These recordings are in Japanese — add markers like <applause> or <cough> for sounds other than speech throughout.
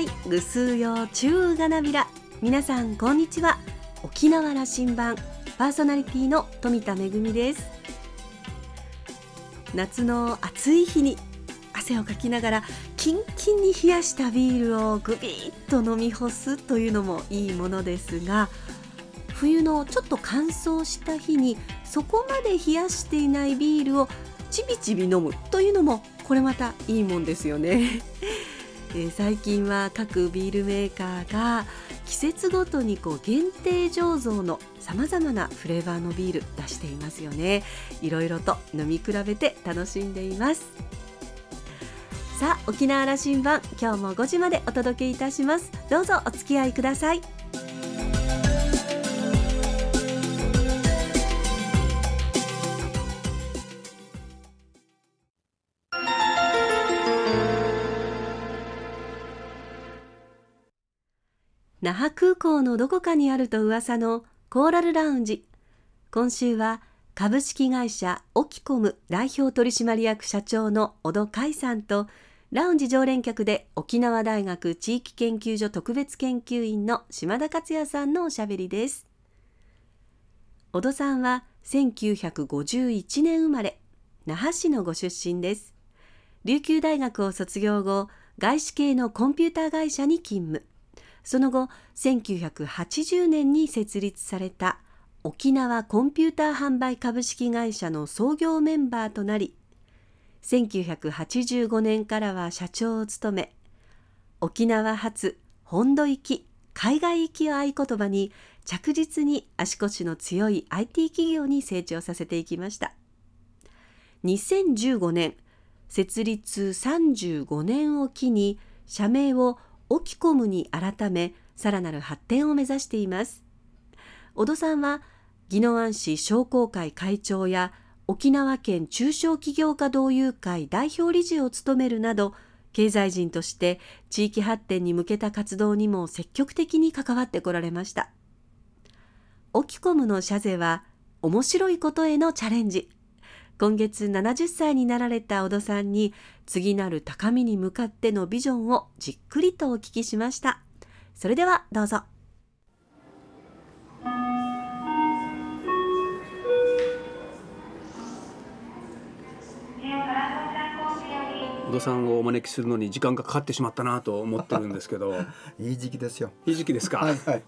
いぐすうよ中がなびら。皆さんこんにちは。沖縄羅針盤。パーソナリティの富田恵です。夏の暑い日に汗をかきながらキンキンに冷やしたビールをグビッと飲み干すというのもいいものですが冬のちょっと乾燥した日にそこまで冷やしていないビールをちびちび飲むというのもこれまたいいもんですよね。え最近は各ビールメーカーが季節ごとにこう限定醸造のさまざまなフレーバーのビール出していますよね。いろいろと飲み比べて楽しんでいます。さあ沖縄羅針盤今日も5時までお届けいたします。どうぞお付き合いください。那覇空港のどこかにあると噂のコーラルラウンジ。今週は株式会社オキコム代表取締役社長の小戸海さんとラウンジ常連客で沖縄大学地域研究所特別研究員の島田克也さんのおしゃべりです。小戸さんは1951年生まれ那覇市のご出身です。琉球大学を卒業後外資系のコンピューター会社に勤務。その後1980年に設立された沖縄コンピューター販売株式会社の創業メンバーとなり1985年からは社長を務め沖縄発本土行き海外行きを合言葉に着実に足腰の強い IT 企業に成長させていきました。2015年設立35年を機に社名をオキコムに改めさらなる発展を目指しています。小戸さんは宜野湾市商工会会長や沖縄県中小企業家同友会代表理事を務めるなど経済人として地域発展に向けた活動にも積極的に関わってこられました。オキコムの社税は面白いことへのチャレンジ。今月70歳になられた小戸さんに次なる高みに向かってのビジョンをじっくりとお聞きしました。それではどうぞ。小戸さんをお招きするのに時間がかかってしまったなと思ってるんですけど。<laughs> いい時期ですよ。いい時期ですか、はいはい。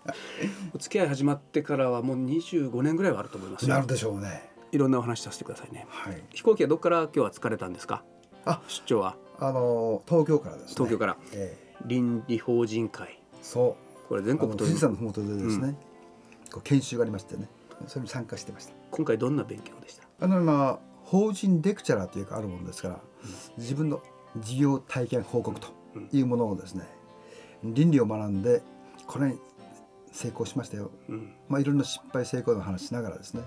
お付き合い始まってからはもう25年ぐらいはあると思いますよ。なるでしょうねいろんなお話させてくださいね。はい。飛行機はどこから今日は疲れたんですか？あ出張は。あの東京からですね。東京から。え倫理法人会。えそう。これ全国富士山のふもとでですね、こう研修がありましてね。それに参加してました。今回どんな勉強でした？あのまあ法人レクチャラーというかあるものですから、自分の事業体験報告というものをですね、倫理を学んでこれに成功しましたよ、うん。まあいろんな失敗成功の話しながらですね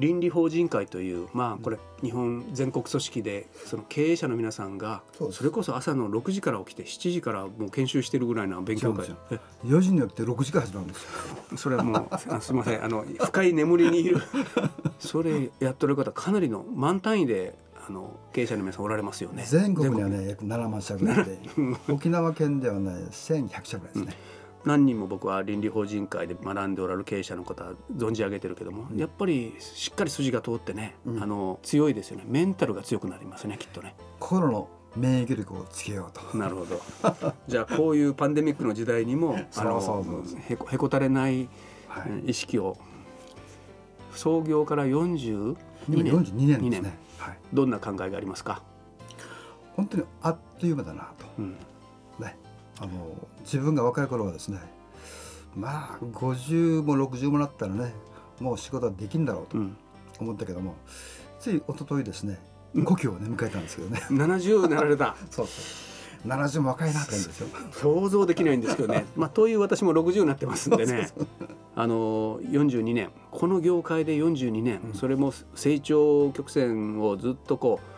倫理法人会というまあこれ日本全国組織でその経営者の皆さんがそれこそ朝の6時から起きて7時からもう研修してるぐらいな勉強会。そうえ4時に起きて6時から始まるんですよ。<laughs> それはもうあすみません。あの深い眠りにいる。<laughs> それやっとる方かなりの満単位であの経営者の皆さんおられますよね。全国には全ね約7万社ぐらいで沖縄県ではね1100社ぐらいですね、何人も僕は倫理法人会で学んでおられる経営者の方存じ上げてるけども、やっぱりしっかり筋が通ってね、うん。あの強いですよね。メンタルが強くなりますねきっとね。心の免疫力をつけようと。なるほど。<laughs> じゃあこういうパンデミックの時代にもあのへこへこたれないはい。うん意識を創業から42今年。42年ですね。はい。どんな考えがありますか、本当にあっという間だなと。うん。ねあの自分が若い頃はですねまあ50も60もなったらねもう仕事はできんだろうとうん、思ったけども、つい一昨日ですね故郷をね迎えたんですけどね。70なられた。<laughs> そうそう。70も若いなって言うんですよ。想像できないんですけどね、<laughs> まあ、という私も60になってますんでね。あの42年。この業界で42年、うん。それも成長曲線をずっとこう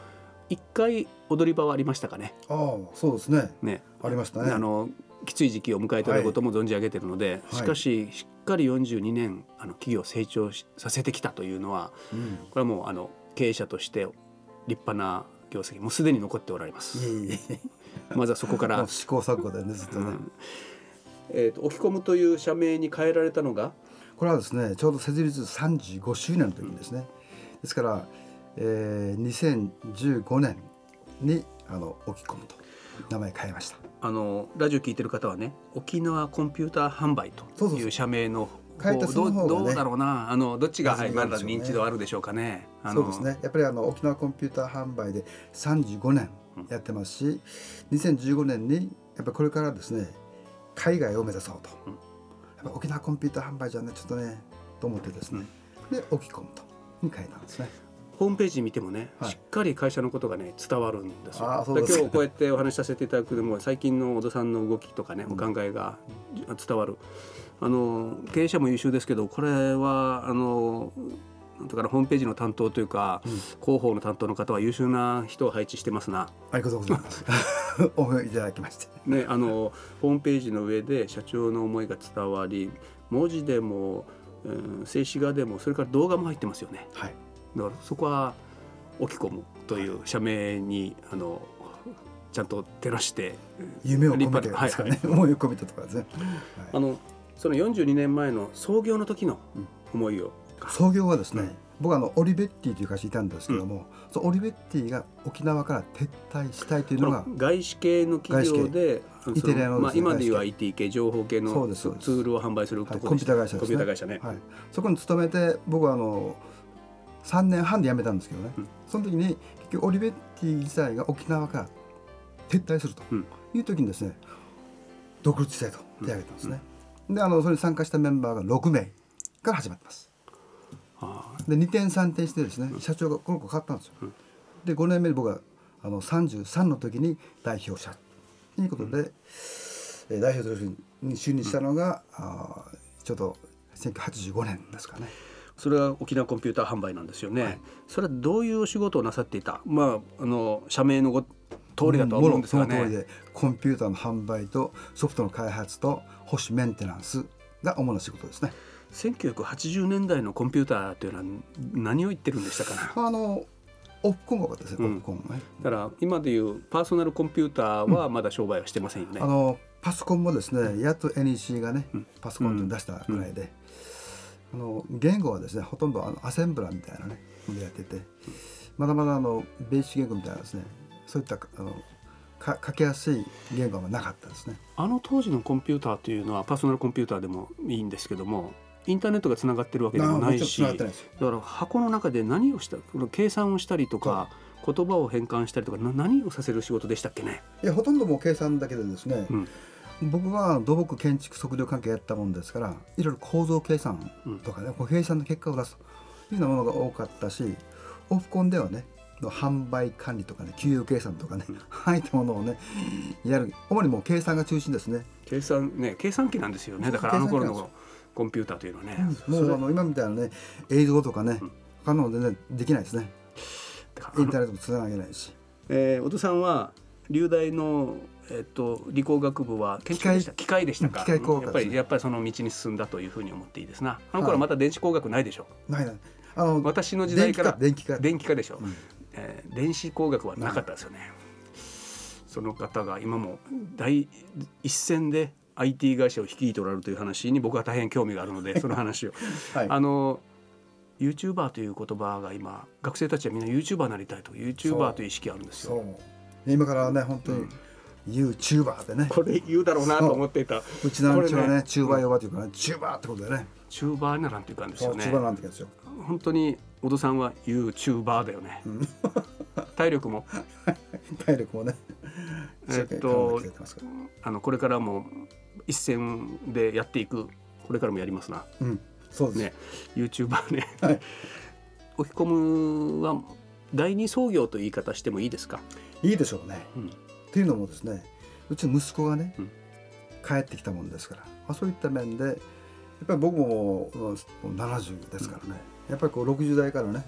一回踊り場はありましたかね。ああそうですね。ね。ありましたね。あのきつい時期を迎えていることも存じ上げているので、い。しかししっかり42年あの企業を成長しさせてきたというのはうん。これはもうあの経営者として立派な業績もうすでに残っておられます。<laughs> まずはそこから。試行錯誤でねずっとね、うん。えーと置き込むという社名に変えられたのが？これはですねちょうど設立35周年の時にですね、ですから、えー、2015年にあの置き込むと。名前変えました。あのラジオ聞いてる方はね沖縄コンピューター販売という社名の変えたこうその方がねどうどうだろうな。あのどっちが、はい、まだ認知度あるでしょうかね。そうですね。やっぱりあの沖縄コンピューター販売で35年やってますし、2015年にやっぱりこれからですね海外を目指そうと、うん。やっぱ沖縄コンピューター販売じゃねちょっとねと思ってですね、で置き込むと。に変えたんですねホームページ見てもね、はい。しっかり会社のことがね伝わるんですよ。今日こうやってお話しさせていただくでも最近の小田さんの動きとかね、お考えが伝わる。あの経営者も優秀ですけどこれはあのなんとかなホームページの担当というか、広報の担当の方は優秀な人を配置してますな。ありがとうございます。<laughs> お褒めいただきまして。ね、あのホームページの上で社長の思いが伝わり文字でも、うん、静止画でもそれから動画も入ってますよね。はいだからそこは置き込むという社名にあのちゃんと照らして夢を込めてですかね、はいはい。思いを込めてとかですね、あのその42年前の創業の時の思いを、創業はですね、うん僕はあのオリベッティという会社にいたんですけども、そのオリベッティが沖縄から撤退したいというこのがの外資系の企業で今でいう IT 系。情報系そのツールを販売するとはいころコンピューター会社ですね。コンピューター会社ね、はい、そこに勤めて僕はあの3年半で辞めたんですけどね、うん。その時に結局オリベッティ自体が沖縄から撤退するとうん。いう時にですね独立したいと手挙げたんですね、であのそれに参加したメンバーが6名から始まってます。あで2点3点してですね社長がこの子変わったんですよ、うん。で5年目に僕はあの33の時に代表者。ということで、えー代表としてに就任したのが、あーちょうど1985年ですかねそれは沖縄コンピューター販売なんですよね、はい。それはどういうお仕事をなさっていた？まああの社名のご通りだとは思うんですがね。もろその通りでコンピューターの販売とソフトの開発と保守メンテナンスが主な仕事ですね。1980年代のコンピューターというのは何を言ってるんでしたかなあのオプコンが多かったですね、うん。オプコンね。だから今でいうパーソナルコンピューターはまだ商売はしてませんよね、あのパソコンもですねやっと NEC がね、うん。パソコンと出したぐらいで、あの言語はですねほとんどあのアセンブラーみたいなねのでやってて、まだまだあのベーシック言語みたいなですねそういったあのか書きやすい言語はなかったですね。あの当時のコンピューターというのはパーソナルコンピューターでもいいんですけどもインターネットがつながってるわけでもないしだから箱の中で何をしたこの計算をしたりとか言葉を変換したりとかな何をさせる仕事でしたっけね、いやほとんどもう計算だけでですね、うん僕は土木建築測量関係やったもんですからいろいろ構造計算とかね、こう計算の結果を出すというようなものが多かったしオフコンではねの販売管理とかね給与計算とかね、ああいったものをねやる。主にもう計算が中心ですね、計算ね計算機なんですよね。だからあの頃のコンピューターというのはね、もうあの今みたいなね映像とかね、他の全然できないですね。インターネットもつなげないし。えー、小戸さんは流大の、えっと理工学部は建築でした機械でしたか機械工学やっぱりやっぱりその道に進んだというふうに思っていいですな。あの頃はまた電子工学ないでしょ、ないない。あの私の時代から電気化電電気化でしょ、うん。えー電子工学はなかったですよね。その方が今も第一線で IT 会社を率いておられるという話に僕は大変興味があるので <laughs> その話を。はい。あの YouTuber という言葉が今学生たちはみんな YouTuber になりたいと。YouTuber という意識があるんですよ今からね本当に YouTuber でね、これ言うだろうなと思っていた。うちのうちはねチューバー呼ばというかねチューバーってことでね。チューバーにならんという感じですよね。チューバーなんて言うんですよ。本当に小戸さんは YouTuber だよね、体力も。<laughs> 体力もね。えっとあのこれからも一線でやっていく。これからもやりますな。うん。そうです、ね。YouTuber ね、はい。<laughs> 置き込むは第二創業という言い方してもいいですか、いいでしょうね、うん。っていうのもですねうちの息子がね、うん。帰ってきたもんですから、まあ、そういった面でやっぱり僕ももうもう70ですからね、やっぱりこう60代からね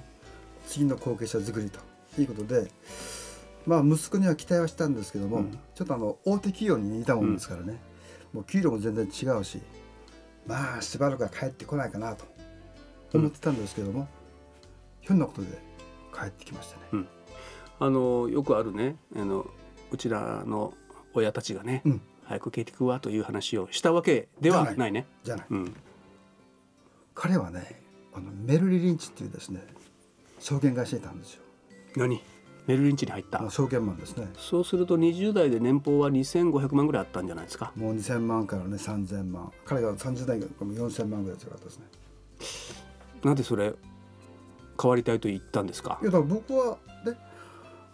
次の後継者作りということでまあ息子には期待はしたんですけども、うん。ちょっとあの大手企業にいたもんですからね、もう給料も全然違うしまあしばらくは帰ってこないかなと思ってたんですけども、ひょんなことで帰ってきましたね。あのよくあるねあのうちらの親たちがね、うん。早く帰ってくわという話をしたわけではない。ね。じゃない。うん、彼はねあのメルリ・リンチっていうですね証券会社にいたんですよ。何？メルリンチに入った、証券マンですね。そうすると20代で年俸は2500万ぐらいあったんじゃないですか？もう2000万からね3000万。彼が30代が4000万ぐらい違かったですね。なんでそれ変わりたいと言ったんですか？いやだから僕はね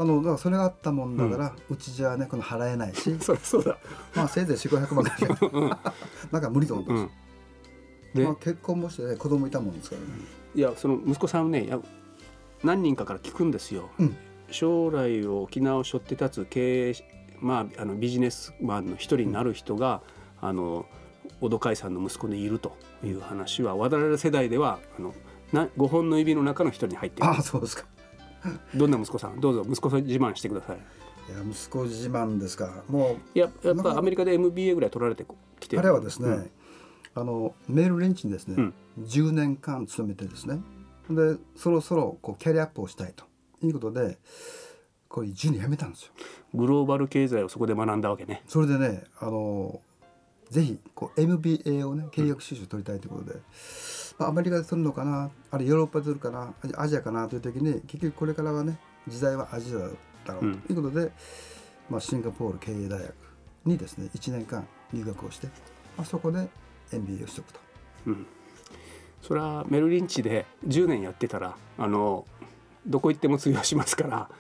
あのだからそれがあったもんだから、うちじゃねこの払えないし。<laughs> そそうだ、まあせいぜい4500万ぐらい <laughs> なんか無理と思ったんでまあ、結婚もして、ね、子供いたもんですからね、いやその息子さんをね何人かから聞くんですよ、うん。将来を沖縄を背負って立つ経営まああのビジネスマンの一人になる人が、あの小戸海さんの息子でいるという話は我々世代ではあのな5本の指の中の一人に入っている。ああそうですか <laughs> どんな息子さん？どうぞ息子さん自慢してください。いや息子自慢ですか。もいややっぱアメリカで MBA ぐらい取られてきて彼はですね、うん。あのメールレンチにですね、うん。10年間勤めてですね。でそろそろこうキャリアアップをしたいと。いうことでこういう10年辞めたんですよ。グローバル経済をそこで学んだわけね。それでねあのぜひこう MBA をね契約修士を取りたいということで、まあ、アメリカで取るのかな？あるいはヨーロッパで取るかな？アジアかな？という時に結局これからはね時代はアジアだろうと。いうことで、まあ、シンガポール経営大学にですね1年間留学をして、まあ、そこで MBA をしておくと。うん、それはメルリンチで10年やってたらあのどこ行っても通用しますから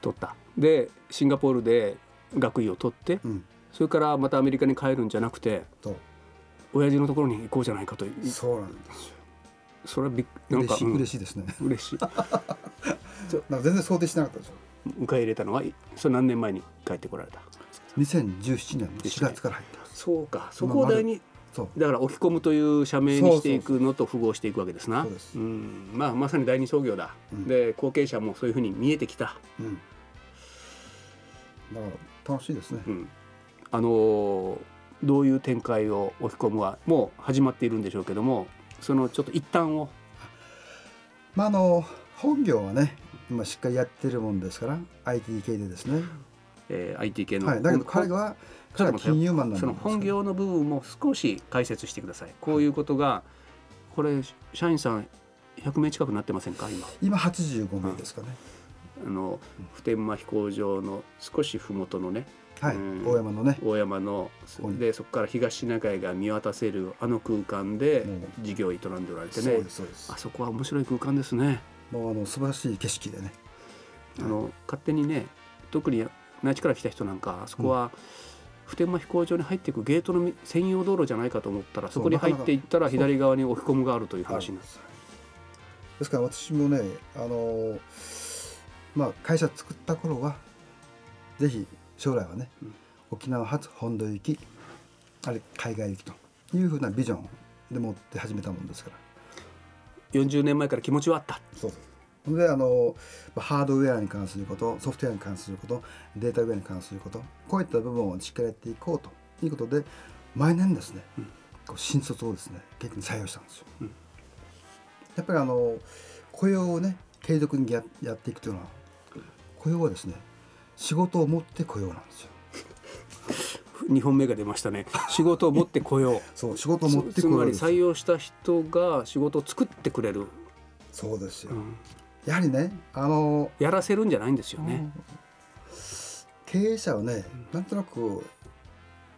取った。でシンガポールで学位を取ってうん、それからまたアメリカに帰るんじゃなくてと親父のところに行こうじゃないかというそうなんですよ。それはびっなん嬉しい、かうん嬉しいですね。嬉しい <laughs> なんか全然想定してなかったですよ。迎え入れたのはそれ何年前に帰ってこられた？2017年の4月から入ってます。そうかそこを題にそう。だから置き込むという社名にしていくのと符合していくわけですなそうんまあまさに第二創業だ、うんで後継者もそういうふうに見えてきたうん。だから楽しいですね。うん、あのーどういう展開を置き込むはもう始まっているんでしょうけどもそのちょっと一旦をまああの本業はね今しっかりやってるもんですから IT 系でですね。えー IT 系の、はい。だけど彼は彼は金融マンなんその本業の部分も少し解説してくださいこういうことがこれ社員さん100名近くなってませんか今？今85名ですかね。あの普天間飛行場の少し麓のねはい。うん。大山のね。大山のでそこから東シナ海が見渡せるあの空間でも事業を営んでおられてね。あ。そこは面白い空間ですね。もうあの素晴らしい景色でね。あの勝手にね特に内地から来た人なんかあそこは、普天間飛行場に入っていくゲートのみ専用道路じゃないかと思ったらそこに入っていったら左側に置き込むがあるという話になるですから私もねあのまあ会社作った頃はぜひ将来はね、うん沖縄発本土行きあるいは海外行きというふうなビジョンでもって始めたもんですから。40年前から気持ちはあった。そう。であのまあハードウェアに関することソフトウェアに関することデータウェアに関することこういった部分をしっかりやっていこうということで毎年ですね、うん。こう新卒をですね結構採用したんですよ、うん。やっぱりあの雇用をね継続にややっていくというのは雇用はですね仕事を持って雇用なんですよ。<laughs> 2本目が出ましたね。仕事を持ってこよう。<laughs> そう仕事を持ってつつまり採用した人が仕事を作ってくれる、そうですよ、うん。やはりねあのやらせるんじゃないんですよね、経営者はね、なんとなく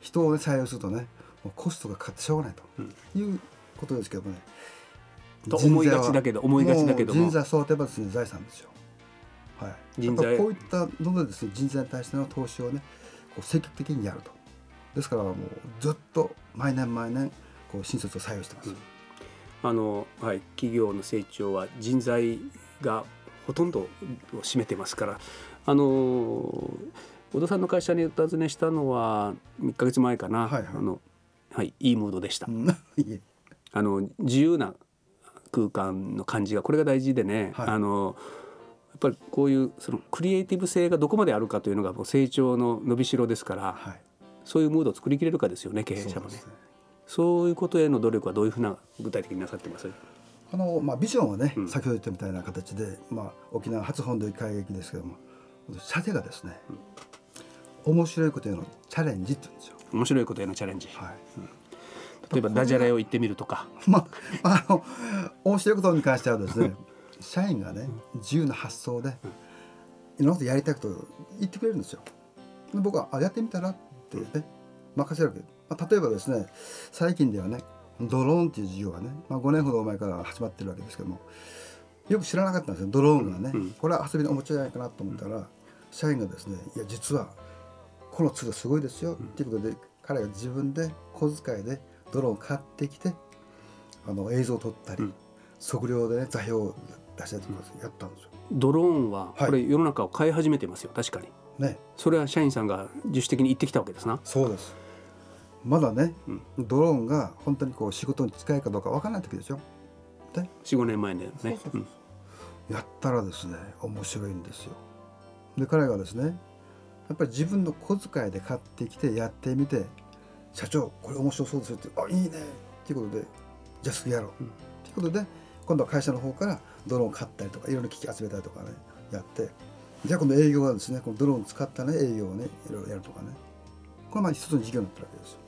人を、ね、採用するとねもうコストがかかってしょうがないということですけどもね、と思いがちだけど思いがちだけどもう人材は育てばですね財産ですよ。はい。人材こういったのでですね人材に対しての投資をねこう積極的にやると。ですからもうずっと毎年毎年こう新卒を採用してます。うん。あの、はい、企業の成長は人材がほとんどを占めてますから。あの小田さんの会社にお尋ねしたのは1か月前かな、はいはいあのはい、いいムードでした、<laughs> あの自由な空間の感じがこれが大事でね、はい。あのやっぱりこういうそのクリエイティブ性がどこまであるかというのがもう成長の伸びしろですから、はい。そういうムードを作りきれるかですよね経営者もね。ね。そういうことへの努力はどういうふうな具体的になさってます？あのまあビジョンはね、うん。先ほど言ったみたいな形で、まあ沖縄初本土海撃ですけども、射程がですね、面白いことへのチャレンジって言うんですよ。面白いことへのチャレンジ、はい。例えばダジャレを言ってみるとか。まあ、あの面白いことに関してはですね社員がね自由な発想でいろんなことやりたいことを言ってくれるんですよ。で僕はあやってみたらってね任せるわけ、まあ、例えばですね最近ではねドローンっていう事業がね、まあ、5年ほど前から始まってるわけですけどもよく知らなかったんですよドローンがね、うん。これは遊びのおもちゃじゃないかなと思ったら、社員がですねいや実はこのツールすごいですよっていうことで彼が自分で小遣いでドローンを買ってきてあの映像を撮ったり、うん。測量でね座標を出したりとかやったんですよ。ドローンははい。これ世の中を変え始めてますよ確かに。ね。それは社員さんが自主的に言ってきたわけですな。そうです。まだね、うん。ドローンが本当にこう仕事に使えるかどうかわからない時でしょで45年前でね。やったらですね面白いんですよ。で彼がですねやっぱり自分の小遣いで買ってきてやってみて社長これ面白そうですよってあいいね。っていうことでじゃあすぐやろう、うん。っていうことで今度は会社の方からドローンを買ったりとかいろいろ機器集めたりとかねやって。じゃあ今度営業はですね。このドローンを使ったね営業をねいろいろやるとかね。これまあ一つの事業になったわけですよ。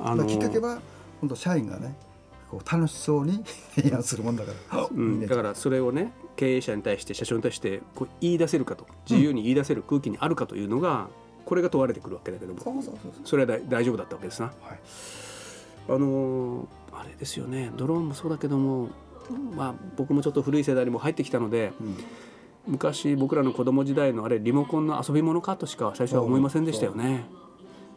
あまあきっかけは本当社員がねこう楽しそうに <laughs> 提案するもんだから、うん、だからそれをね経営者に対して社長に対してこう言い出せるかと自由に言い出せる空気にあるかというのが、これが問われてくるわけだけども。それは大大丈夫だったわけですな。はい。あのーあれですよね。ドローンもそうだけども、まあ、僕もちょっと古い世代にも入ってきたのでうん。昔僕らの子供時代のあれリモコンの遊び物かとしか最初は思いませんでしたよね。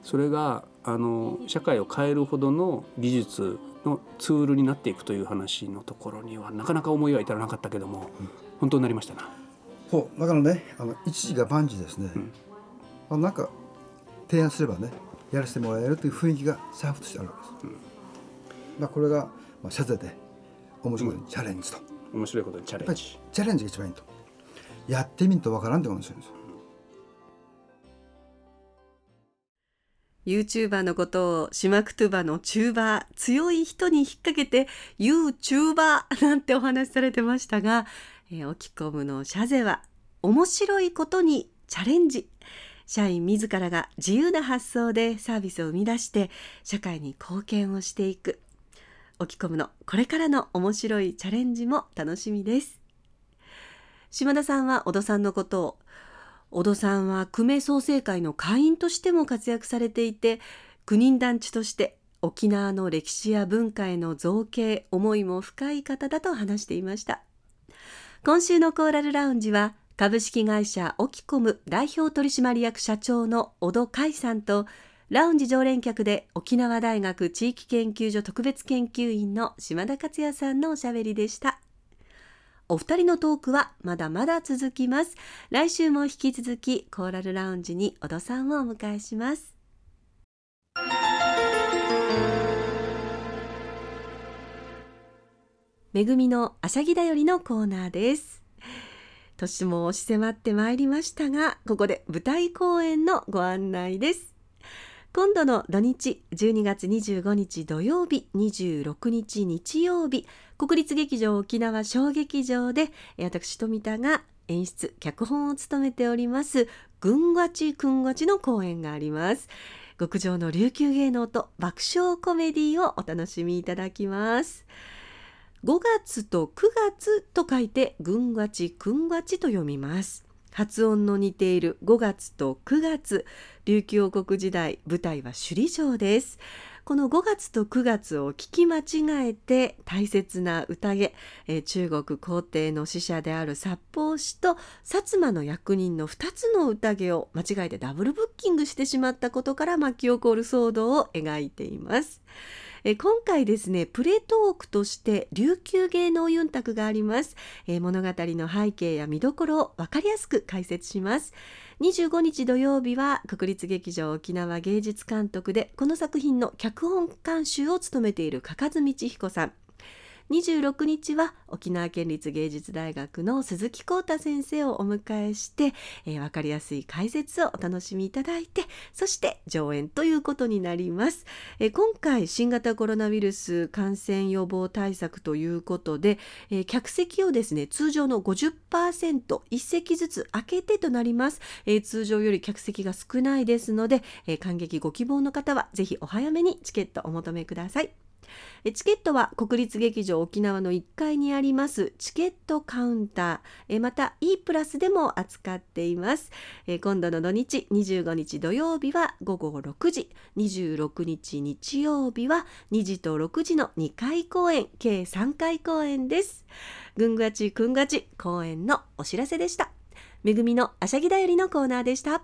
それがあの社会を変えるほどの技術のツールになっていくという話のところにはなかなか思いは至らなかったけども、本当になりましたな。そうだからねあの一時が万事ですね、ん。あなんか提案すればねやらせてもらえるという雰囲気が社風としてあるわけです、まあ、これが、まあ、社税で面白いチャレンジと、や面白いことにチャっぱりレンジ。チャレンジが一番いいと。やってみんとわからんってことにんですよ。YouTuber のことをシマクトゥバのチューバー強い人に引っ掛けて YouTuber なんてお話しされてましたが、えー、オキコムのシャゼは面白いことにチャレンジ。社員自らが自由な発想でサービスを生み出して社会に貢献をしていくオキコムのこれからの面白いチャレンジも楽しみです。島田さんは小戸さんのことを小戸さんは久米創生会の会員としても活躍されていて九人団地として沖縄の歴史や文化への造形思いも深い方だと話していました。今週のコーラルラウンジは株式会社オキコム代表取締役社長の小戸海さんとラウンジ常連客で沖縄大学地域研究所特別研究員の島田克也さんのおしゃべりでした。お二人のトークはまだまだ続きます。来週も引き続きコーラルラウンジに小戸さんをお迎えします。めぐみのあしゃぎだよりのコーナーです。年も押し迫ってまいりましたがここで舞台公演のご案内です。今度の土日12月25日土曜日26日日曜日国立劇場沖縄小劇場で私富田が演出脚本を務めております軍がちくんがちの公演があります。極上の琉球芸能と爆笑コメディをお楽しみいただきます。5月と9月と書いて軍がちくんがちと読みます。発音の似ている5月と9月琉球王国時代舞台は首里城ですこの5月と9月を聞き間違えて大切な宴、え中国皇帝の使者である札幌氏と薩摩の役人の2つの宴を間違えてダブルブッキングしてしまったことから巻き起こる騒動を描いています。えー今回ですねプレトークとして琉球芸能ユンタクがあります、えー物語の背景や見どころを分かりやすく解説します。25日土曜日は国立劇場沖縄芸術監督でこの作品の脚本監修を務めている加賀津道彦さん。26日は沖縄県立芸術大学の鈴木浩太先生をお迎えして、えー、分かりやすい解説をお楽しみいただいてそして上演ということになります、えー、今回新型コロナウイルス感染予防対策ということで、えー、客席をですね通常の 50%1 席ずつ空けてとなります、え通常より客席が少ないですので、え感激ご希望の方はぜひお早めにチケットお求めください。チケットは国立劇場沖縄の1階にありますチケットカウンター。また E プラスでも扱っています。今度の土日25日土曜日は午後6時。26日日曜日は2時と6時の2回公演。計3回公演です。ぐんがちくんがち公演のお知らせでした。めぐみのあしゃぎだよりのコーナーでした。